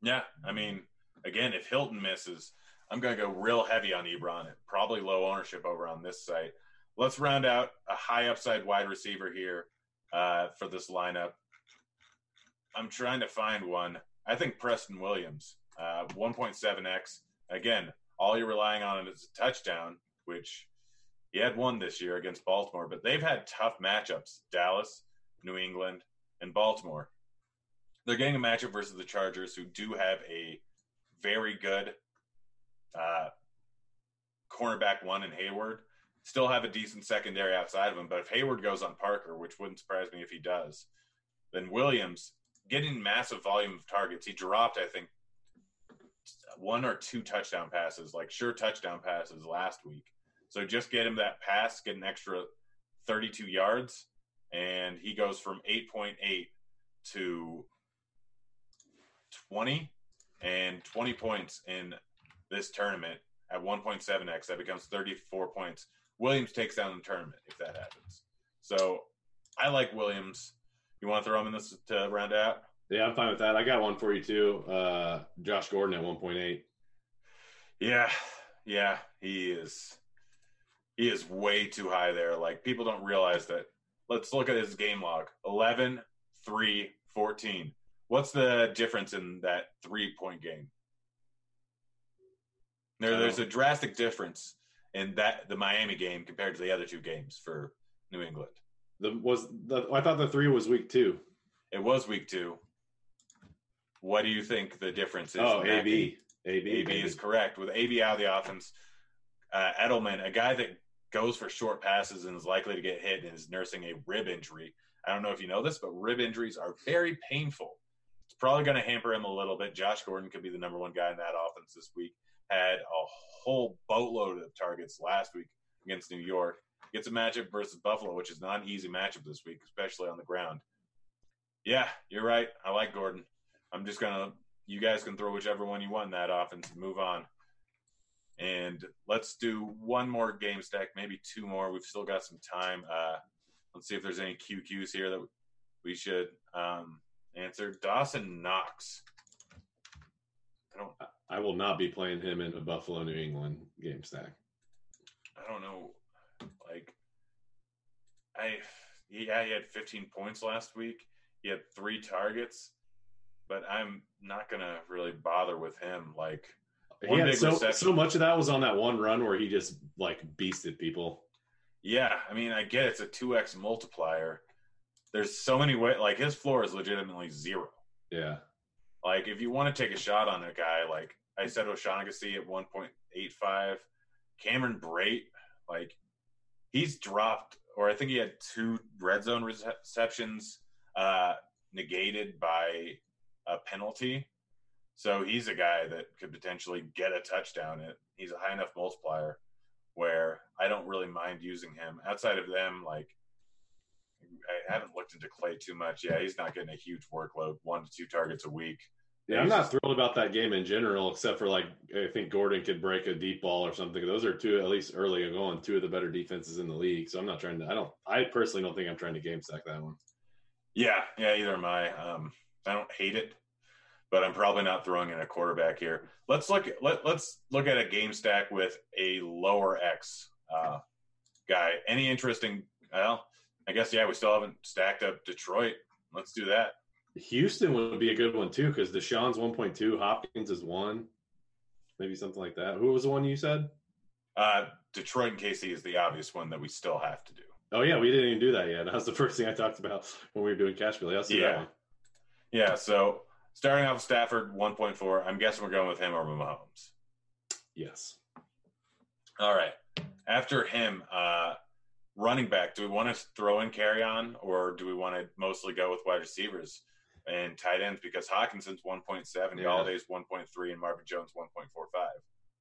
[SPEAKER 2] Yeah, I mean, again, if Hilton misses, I'm going to go real heavy on Ebron. Probably low ownership over on this site. Let's round out a high upside wide receiver here uh, for this lineup. I'm trying to find one. I think Preston Williams, uh, 1.7x. Again, all you're relying on is a touchdown, which he had won this year against Baltimore, but they've had tough matchups Dallas, New England, and Baltimore. They're getting a matchup versus the Chargers, who do have a very good uh, cornerback one in Hayward. Still have a decent secondary outside of him, but if Hayward goes on Parker, which wouldn't surprise me if he does, then Williams getting massive volume of targets. He dropped, I think, one or two touchdown passes, like sure touchdown passes last week. So just get him that pass, get an extra 32 yards, and he goes from 8.8 to 20 and 20 points in this tournament at 1.7x. That becomes 34 points. Williams takes down the tournament if that happens. So I like Williams. You want to throw him in this to round out?
[SPEAKER 3] Yeah, I'm fine with that. I got one for you too. Uh, Josh Gordon at 1.8.
[SPEAKER 2] Yeah, yeah, he is. He is way too high there. Like people don't realize that. Let's look at his game log: 11, 3, 14. What's the difference in that three point game? There, there's a drastic difference in that the Miami game compared to the other two games for New England.
[SPEAKER 3] The was the I thought the three was week two.
[SPEAKER 2] It was week two. What do you think the difference is?
[SPEAKER 3] Oh, AB. AB.
[SPEAKER 2] AB is correct. With AB out of the offense, uh, Edelman, a guy that goes for short passes and is likely to get hit and is nursing a rib injury. I don't know if you know this, but rib injuries are very painful. It's probably going to hamper him a little bit. Josh Gordon could be the number one guy in that offense this week. Had a whole boatload of targets last week against New York. Gets a matchup versus Buffalo, which is not an easy matchup this week, especially on the ground. Yeah, you're right. I like Gordon. I'm just gonna. You guys can throw whichever one you want in that offense and move on. And let's do one more game stack, maybe two more. We've still got some time. Uh, let's see if there's any QQs here that we should um, answer. Dawson Knox. I don't.
[SPEAKER 3] I will not be playing him in a Buffalo New England game stack.
[SPEAKER 2] I don't know. Like, I yeah, he had 15 points last week. He had three targets, but I'm not gonna really bother with him. Like, One big
[SPEAKER 3] so
[SPEAKER 2] reception.
[SPEAKER 3] so much of that was on that one run where he just like beasted people.
[SPEAKER 2] yeah, I mean, I get it's a 2x multiplier. There's so many ways. Like, his floor is legitimately zero.
[SPEAKER 3] Yeah.
[SPEAKER 2] Like, if you want to take a shot on a guy, like I said, O'Shaughnessy at 1.85, Cameron Brate, like he's dropped, or I think he had two red zone receptions uh, negated by a penalty. So he's a guy that could potentially get a touchdown. It he's a high enough multiplier where I don't really mind using him. Outside of them, like I haven't looked into Clay too much. Yeah, he's not getting a huge workload, one to two targets a week.
[SPEAKER 3] Yeah, I'm not thrilled about that game in general, except for like I think Gordon could break a deep ball or something. Those are two, at least early going, two of the better defenses in the league. So I'm not trying to. I don't. I personally don't think I'm trying to game stack that one.
[SPEAKER 2] Yeah, yeah, either am I. Um, I don't hate it, but I'm probably not throwing in a quarterback here. Let's look. At, let Let's look at a game stack with a lower X uh, guy. Any interesting? Well, I guess yeah. We still haven't stacked up Detroit. Let's do that.
[SPEAKER 3] Houston would be a good one too because Deshaun's 1.2, Hopkins is one, maybe something like that. Who was the one you said?
[SPEAKER 2] Uh, Detroit and KC is the obvious one that we still have to do.
[SPEAKER 3] Oh yeah, we didn't even do that yet. That was the first thing I talked about when we were doing cash see that
[SPEAKER 2] Yeah. Yeah. So starting off Stafford, 1.4. I'm guessing we're going with him or Mahomes.
[SPEAKER 3] Yes.
[SPEAKER 2] All right. After him, uh, running back, do we want to throw in Kerryon or do we want to mostly go with wide receivers and tight ends? Because Hockenson's 1.7,
[SPEAKER 3] Yeah.
[SPEAKER 2] Golladay's 1.3, and Marvin Jones 1.45.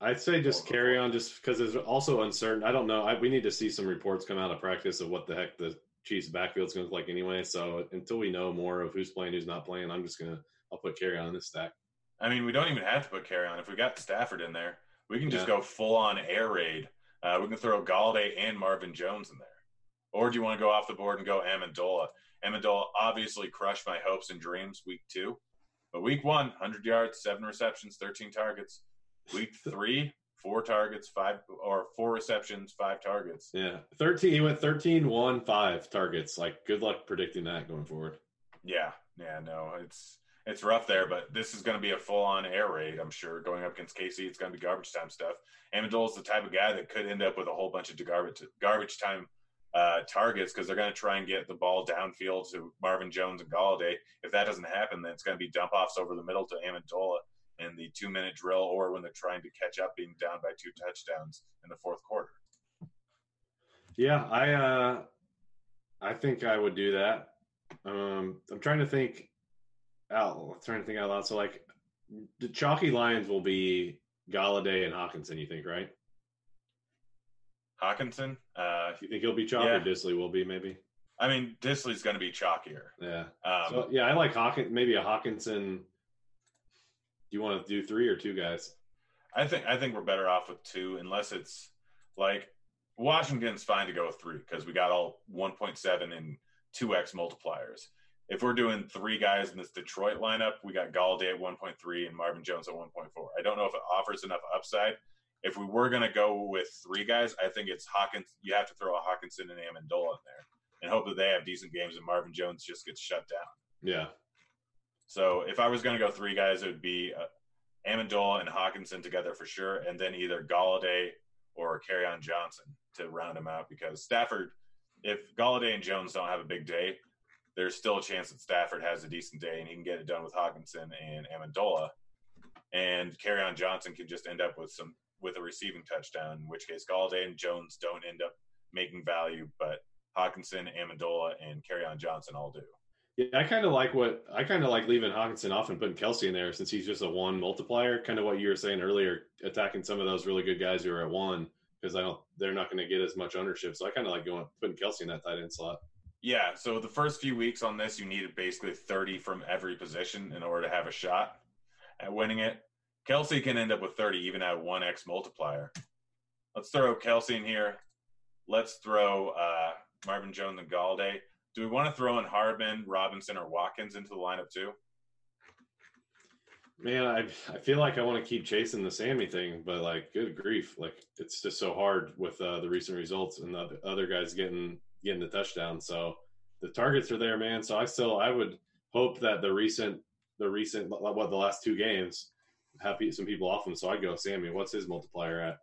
[SPEAKER 3] I'd say just Kerryon, just because it's also uncertain. I don't know. I, we need to see some reports come out of practice of what the heck the Chiefs' backfield's going to look like anyway. So until we know more of who's playing, who's not playing, I'm just gonna I'll put Kerryon this stack.
[SPEAKER 2] I mean, we don't even have to put Kerryon. If we got Stafford in there, we can just
[SPEAKER 3] Yeah.
[SPEAKER 2] go full on air raid. Uh, we can throw Golladay and Marvin Jones in there. Or do you want to go off the board and go Amendola? Amendola obviously crushed my hopes and dreams week two. But week one, 100 yards, seven receptions, 13 targets. Week three, four targets, five or four receptions, five targets.
[SPEAKER 3] Yeah, thirteen. He went 13, 1, 5 targets. Like, good luck predicting that going forward.
[SPEAKER 2] Yeah, yeah, no, it's it's rough there, but this is going to be a full on air raid, I'm sure. Going up against KC, it's going to be garbage time stuff. Amendola's the type of guy that could end up with a whole bunch of garbage garbage time uh, targets because they're going to try and get the ball downfield to Marvin Jones and Golladay. If that doesn't happen, then it's going to be dump offs over the middle to Amendola in the two minute drill or when they're trying to catch up being down by two touchdowns in the fourth quarter.
[SPEAKER 3] Yeah, I uh, I think I would do that. Um, I'm trying to think out. I'm trying to think out loud. So like the chalky lines will be Golladay and Hockenson. You think right?
[SPEAKER 2] Hockenson. uh,
[SPEAKER 3] You think he'll be chalky?
[SPEAKER 2] Yeah.
[SPEAKER 3] Dissly will be maybe.
[SPEAKER 2] I mean, Dissly's going to be chalkier.
[SPEAKER 3] Yeah.
[SPEAKER 2] Um,
[SPEAKER 3] So yeah, I like Hawkins. Maybe a Hockenson. Do you want to do three or two guys?
[SPEAKER 2] I think I think we're better off with two, unless it's like Washington's fine to go with three because we got all 1.7 and 2x multipliers. If we're doing three guys in this Detroit lineup, we got Golladay at 1.3 and Marvin Jones at 1.4. I don't know if it offers enough upside. If we were going to go with three guys, I think it's Hawkins. You have to throw a Hockenson and Amendola in there and hope that they have decent games and Marvin Jones just gets shut down.
[SPEAKER 3] Yeah.
[SPEAKER 2] So if I was going to go three guys, it would be uh, Amendola and Hockenson together for sure, and then either Golladay or Kerryon Johnson to round them out. Because Stafford, if Golladay and Jones don't have a big day, there's still a chance that Stafford has a decent day and he can get it done with Hockenson and Amendola, and Kerryon Johnson can just end up with some with a receiving touchdown. In which case, Golladay and Jones don't end up making value, but Hockenson, Amendola, and Kerryon Johnson all do.
[SPEAKER 3] Yeah, I kind of like what I kind of like leaving Hockenson off and putting Kelce in there since he's just a one multiplier. Kind of what you were saying earlier, attacking some of those really good guys who are at one because I don't they're not going to get as much ownership. So I kind of like going putting Kelce in that tight end slot.
[SPEAKER 2] Yeah, so the first few weeks on this, you needed basically 30 from every position in order to have a shot at winning it. Kelce can end up with 30 even at 1x multiplier. Let's throw Kelce in here. Let's throw uh, Marvin Jones and Golladay. Do we want to throw in Hardman, Robinson, or Watkins into the lineup too?
[SPEAKER 3] Man, I I feel like I want to keep chasing the Sammy thing, but like, good grief, like it's just so hard with uh, the recent results and the other guys getting getting the touchdown. So the targets are there, man. So I still I would hope that the recent the recent what the last two games have some people off them. So I go Sammy. What's his multiplier at?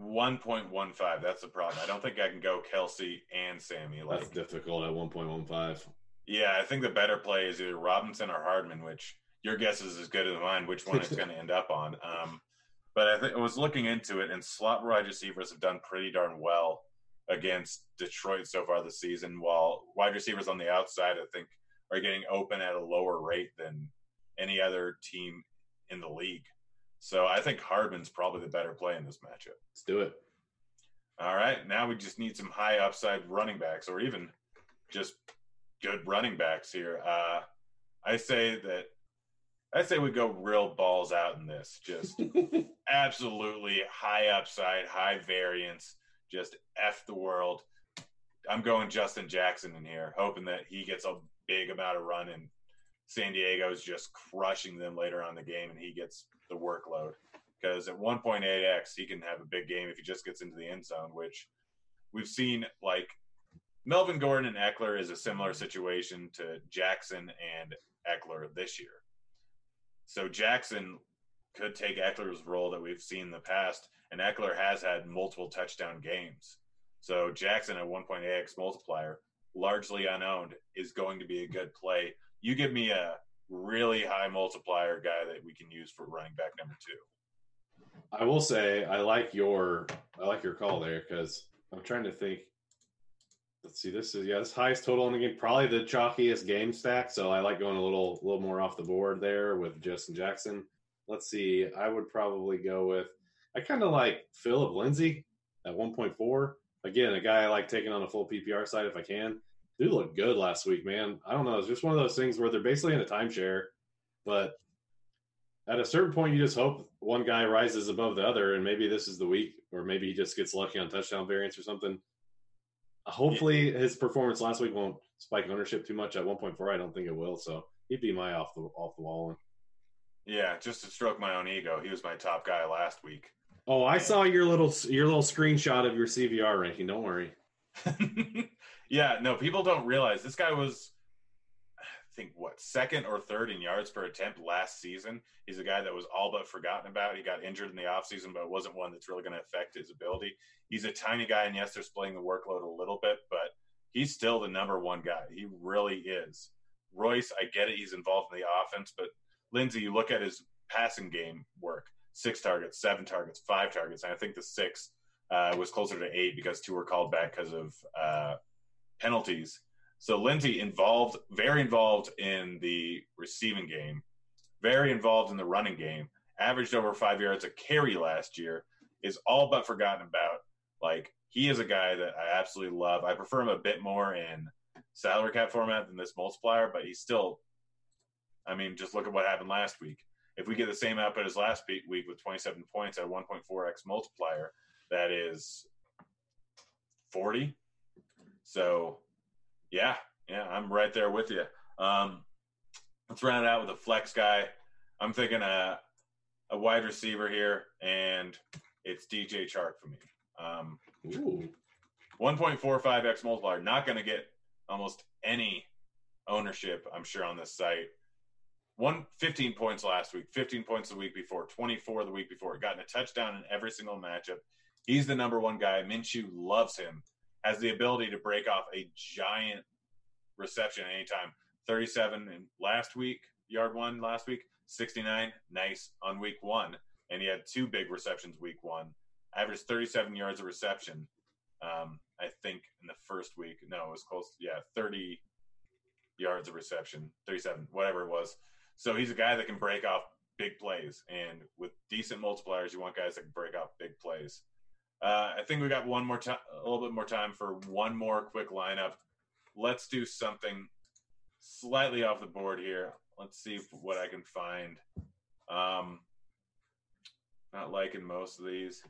[SPEAKER 2] 1.15. That's the problem. I don't think I can go Kelce and Sammy. Like,
[SPEAKER 3] That's difficult at one point one five.
[SPEAKER 2] Yeah, I think the better play is either Robinson or Hardman, which your guess is as good as mine which one it's going to end up on. Um, but I, think I was looking into it, and slot wide receivers have done pretty darn well against Detroit so far this season, while wide receivers on the outside, I think, are getting open at a lower rate than any other team in the league. So I think Hardman's probably the better play in this matchup.
[SPEAKER 3] Let's do it.
[SPEAKER 2] All right, now we just need some high upside running backs, or even just good running backs here. Uh, I say that I say we go real balls out in this. Just absolutely high upside, high variance. Just f the world. I'm going Justin Jackson in here, hoping that he gets a big amount of run and San Diego's just crushing them later on the game, and he gets the workload because at 1.8x he can have a big game if he just gets into the end zone, which we've seen like Melvin Gordon and Ekeler is a similar situation to Jackson and Ekeler this year. So Jackson could take Ekeler's role that we've seen in the past, and Ekeler has had multiple touchdown games. So Jackson at 1.8x multiplier, largely unowned, is going to be a good play. You give me a really high multiplier guy that we can use for running back number two.
[SPEAKER 3] I will say I like your I like your call there because I'm trying to think. Let's see. This is yeah, this highest total in the game, probably the chalkiest game stack. So I like going a little little more off the board there with Justin Jackson. Let's see. I would probably go with. I kind of like Philip Lindsay at 1.4. Again, a guy I like taking on a full PPR side if I can. Dude looked good last week, man. I don't know. It's just one of those things where they're basically in a timeshare, but at a certain point, you just hope one guy rises above the other, and maybe this is the week, or maybe he just gets lucky on touchdown variance or something. Hopefully, his performance last week won't spike ownership too much at 1.4. I don't think it will, so he'd be my off the off the wall one.
[SPEAKER 2] Yeah, just to stroke my own ego, he was my top guy last week.
[SPEAKER 3] Oh, I saw your little your little screenshot of your CVR ranking. Don't worry.
[SPEAKER 2] yeah, no, people don't realize this guy was I think what second or third in yards per attempt last season. He's a guy that was all but forgotten about. He got injured in the offseason, but it wasn't one that's really going to affect his ability. He's a tiny guy, and yes, they're splitting the workload a little bit, but he's still the number one guy. He really is. Royce, I get it. He's involved in the offense, but Lindsay, you look at his passing game work six targets, seven targets, five targets. And I think the six uh, was closer to eight because two were called back because of uh, penalties. So Lindsay involved, very involved in the receiving game, very involved in the running game, averaged over five yards a carry last year, is all but forgotten about. Like he is a guy that I absolutely love. I prefer him a bit more in salary cap format than this multiplier, but he's still. I mean, just look at what happened last week. If we get the same output as last week with 27 points at 1.4x multiplier, that is 40. So, yeah, yeah, I'm right there with you. Um, let's round it out with a flex guy. I'm thinking a, a wide receiver here, and it's DJ Chark for me. Um,
[SPEAKER 3] Ooh.
[SPEAKER 2] 1.45x multiplier, not going to get almost any ownership, I'm sure, on this site. One 15 points last week, 15 points the week before, 24 the week before. Gotten a touchdown in every single matchup. He's the number one guy. Minshew loves him. Has the ability to break off a giant reception anytime. 37 in last week, yard one last week, 69, nice on week one. And he had two big receptions week one. Averaged 37 yards of reception. Um, I think in the first week. No, it was close. Yeah, 30 yards of reception, 37, whatever it was. So he's a guy that can break off big plays. And with decent multipliers, you want guys that can break off big plays. Uh, I think we got one more time, a little bit more time for one more quick lineup. Let's do something slightly off the board here. Let's see what I can find. Um, not liking most of these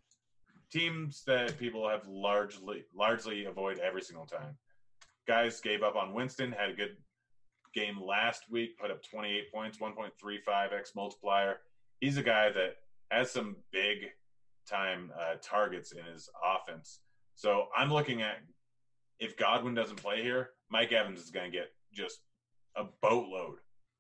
[SPEAKER 2] teams that people have largely largely avoid every single time. Guys gave up on Winston, had a good game last week, put up 28 points, 1.35x multiplier. He's a guy that has some big time uh, targets in his offense. So I'm looking at if Godwin doesn't play here, Mike Evans is going to get just a boatload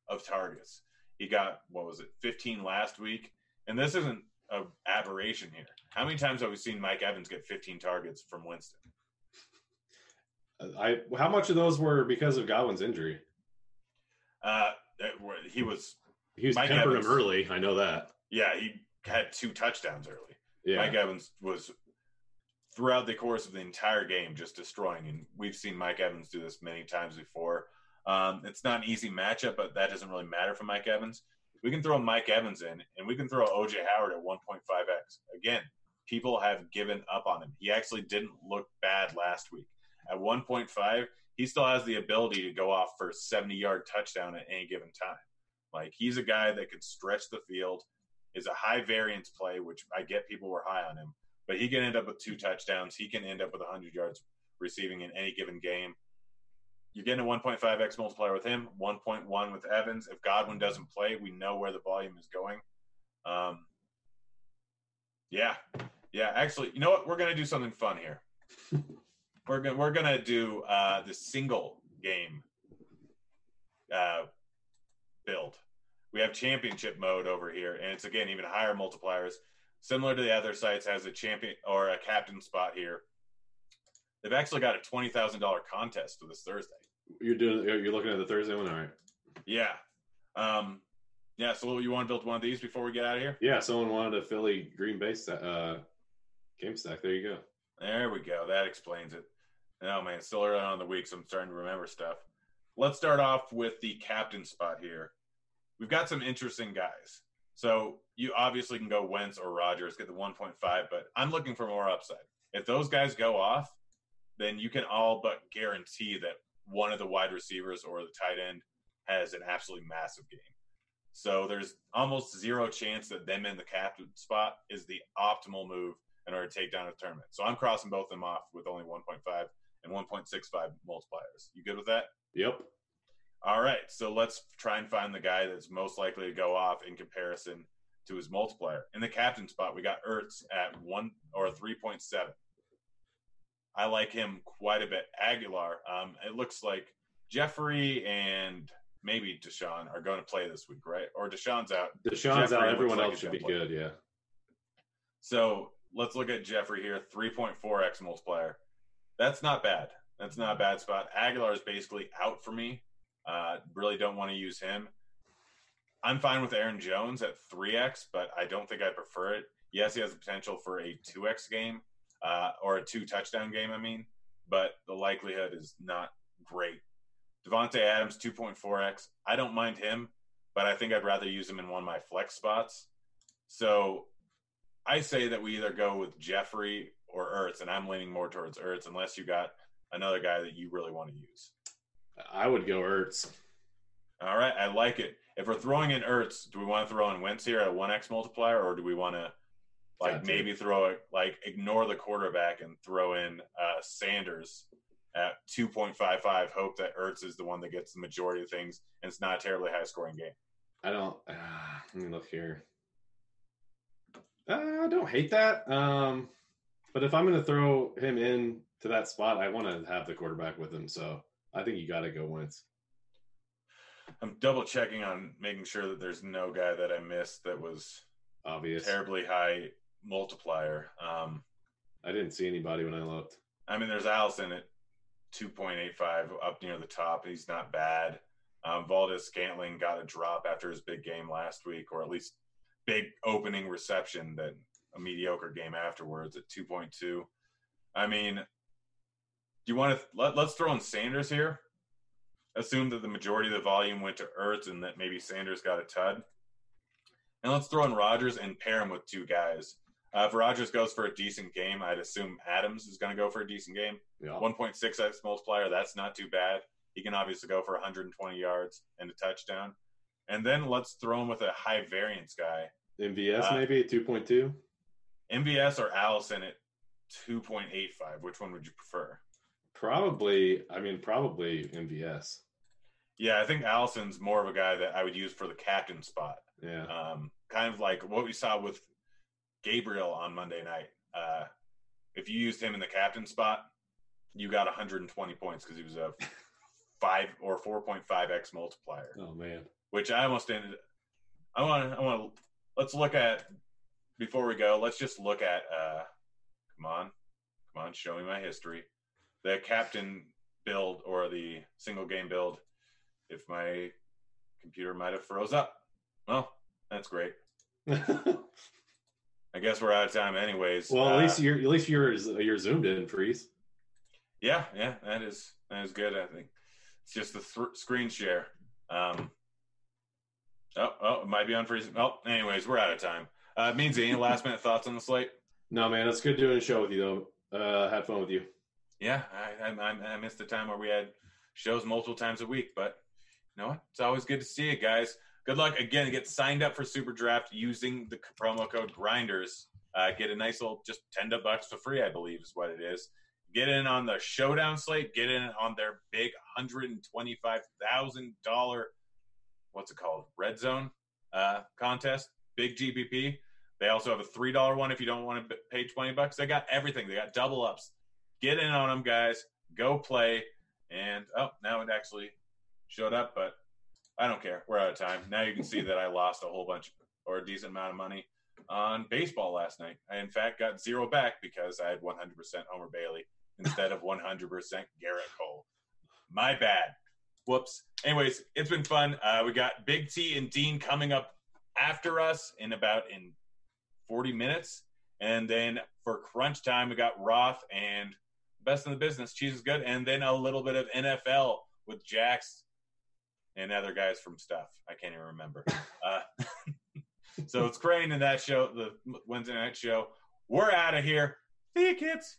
[SPEAKER 2] of targets. He got what was it, 15 last week, and this isn't a aberration here. How many times have we seen Mike Evans get 15 targets from Winston?
[SPEAKER 3] I how much of those were because of Godwin's injury?
[SPEAKER 2] Uh, he was
[SPEAKER 3] He was
[SPEAKER 2] Mike
[SPEAKER 3] tempering
[SPEAKER 2] Evans.
[SPEAKER 3] him early. I know that.
[SPEAKER 2] yeah he had two touchdowns early.
[SPEAKER 3] Yeah.
[SPEAKER 2] Mike Evans was throughout the course of the entire game just destroying, and we've seen Mike Evans do this many times before. Um, it's not an easy matchup, but that doesn't really matter for Mike Evans. We can throw Mike Evans in, and we can throw OJ Howard at 1.5x. Again, people have given up on him. He actually didn't look bad last week. At 1.5, he still has the ability to go off for a 70 yard touchdown at any given time. Like, he's a guy that could stretch the field, is a high variance play, which I get people were high on him, but he can end up with two touchdowns. He can end up with 100 yards receiving in any given game. You're getting a 1.5x multiplier with him, 1.1 with Evans. If Godwin doesn't play, we know where the volume is going. Um, yeah, yeah. Actually, you know what? We're gonna do something fun here. we're gonna we're gonna do uh, the single game uh, build. We have championship mode over here, and it's again even higher multipliers. Similar to the other sites, has a champion or a captain spot here. They've actually got a twenty thousand dollar contest for this Thursday.
[SPEAKER 3] You're doing. You're looking at the Thursday one. All right.
[SPEAKER 2] Yeah. Um, yeah. So you want to build one of these before we get out of here?
[SPEAKER 3] Yeah. Someone wanted a Philly Green Bay uh, game stack. There you go.
[SPEAKER 2] There we go. That explains it. Oh man, it's still early on in the week, so I'm starting to remember stuff. Let's start off with the captain spot here. We've got some interesting guys. So you obviously can go Wentz or Rodgers, get the 1.5, but I'm looking for more upside. If those guys go off, then you can all but guarantee that one of the wide receivers or the tight end has an absolutely massive game. So there's almost zero chance that them in the captain spot is the optimal move in order to take down a tournament. So I'm crossing both of them off with only 1.5 and 1.65 multipliers. You good with that?
[SPEAKER 3] Yep.
[SPEAKER 2] All right. So let's try and find the guy that's most likely to go off in comparison to his multiplier. In the captain spot, we got Ertz at one or 3.7. I like him quite a bit. Agholor, um, it looks like Jeffery and maybe DeSean are going to play this week, right? Or DeSean's out.
[SPEAKER 3] DeSean's
[SPEAKER 2] Jeffery
[SPEAKER 3] out. Everyone else
[SPEAKER 2] he's
[SPEAKER 3] should be good. Yeah.
[SPEAKER 2] So let's look at Jeffery here 3.4x multiplier. That's not bad. That's not a bad spot. Agholor is basically out for me. Uh, really don't want to use him. I'm fine with Aaron Jones at 3x, but I don't think I prefer it. Yes, he has the potential for a 2x game uh, or a two touchdown game, I mean, but the likelihood is not great. Davante Adams, 2.4x. I don't mind him, but I think I'd rather use him in one of my flex spots. So I say that we either go with Jeffery or Ertz, and I'm leaning more towards Ertz unless you got another guy that you really want to use.
[SPEAKER 3] I would go Ertz.
[SPEAKER 2] All right, I like it. If we're throwing in Ertz, do we want to throw in Wentz here at 1x multiplier, or do we want to like
[SPEAKER 3] Got to.
[SPEAKER 2] maybe throw it like ignore the quarterback and throw in uh, Sanders at 2.55, hope that Ertz is the one that gets the majority of things, and it's not a terribly high scoring game.
[SPEAKER 3] I don't. Uh, let me look here. Uh, I don't hate that. Um, but if I'm going to throw him in to that spot, I want to have the quarterback with him. So I think you got to go Wentz.
[SPEAKER 2] I'm double checking on making sure that there's no guy that I missed that was
[SPEAKER 3] Obvious.
[SPEAKER 2] terribly high multiplier. Um,
[SPEAKER 3] I didn't see anybody when I looked.
[SPEAKER 2] I mean, there's Allison at 2.85 up near the top. He's not bad. Um, Valdes-Scantling got a drop after his big game last week, or at least big opening reception, then a mediocre game afterwards at 2.2. I mean, do you want to let, let's throw in Sanders here? Assume that the majority of the volume went to Ertz and that maybe Sanders got a tud. And let's throw in Rodgers and pair him with two guys. Uh, if Rodgers goes for a decent game, I'd assume Adams is going to go for a decent game.
[SPEAKER 3] Yeah.
[SPEAKER 2] 1.6x multiplier, that's not too bad. He can obviously go for 120 yards and a touchdown. And then let's throw him with a high variance guy.
[SPEAKER 3] MVS
[SPEAKER 2] Uh,
[SPEAKER 3] maybe at 2.2.
[SPEAKER 2] MVS or Allison at 2.85. Which one would you prefer?
[SPEAKER 3] Probably. I mean, probably MVS.
[SPEAKER 2] Yeah, I think Allison's more of a guy that I would use for the captain spot.
[SPEAKER 3] Yeah.
[SPEAKER 2] Um, kind of like what we saw with Gabriel on Monday night. Uh, if you used him in the captain spot, you got 120 points because he was a five or 4.5x multiplier.
[SPEAKER 3] Oh man.
[SPEAKER 2] which I almost ended. I want to. I want. Let's look at before we go. Let's just look at. uh Come on, come on, show me my history. The captain build or the single game build. If my computer might have froze up, well, that's great. I guess we're out of time, anyways.
[SPEAKER 3] well, at
[SPEAKER 2] Uh,
[SPEAKER 3] least you're at least you're you're zoomed in, freeze.
[SPEAKER 2] Yeah, yeah, that is that is good. I think it's just the th- screen share. Um, oh, oh, it might be unfreezing. Oh, anyways, we're out of time. Uh, means any last minute thoughts on the slate?
[SPEAKER 3] No, man, it's good doing a show with you though. Uh, had fun with you.
[SPEAKER 2] Yeah, I, I, I missed the time where we had shows multiple times a week, but you know what? It's always good to see you guys. Good luck again. Get signed up for Super Draft using the promo code Grinders. Uh, get a nice little just ten bucks for free, I believe, is what it is. Get in on the showdown slate. Get in on their big hundred and twenty-five thousand dollar what's it called red zone uh, contest. Big GPP. They also have a three dollar one if you don't want to pay twenty bucks. They got everything. They got double ups. Get in on them, guys. Go play. And oh, now it actually showed up, but I don't care. We're out of time. Now you can see that I lost a whole bunch or a decent amount of money on baseball last night. I, in fact, got zero back because I had 100% Homer Bailey instead of 100% Gerrit Cole. My bad. Whoops. Anyways, it's been fun. Uh, we got Big T and Dean coming up after us in about in 40 minutes. And then for crunch time, we got Roth and best in the business. Cheese is good. And then a little bit of NFL with Jax and other guys from stuff. I can't even remember. Uh, so it's Crane in that show, the Wednesday night show. We're out of here. See you, kids.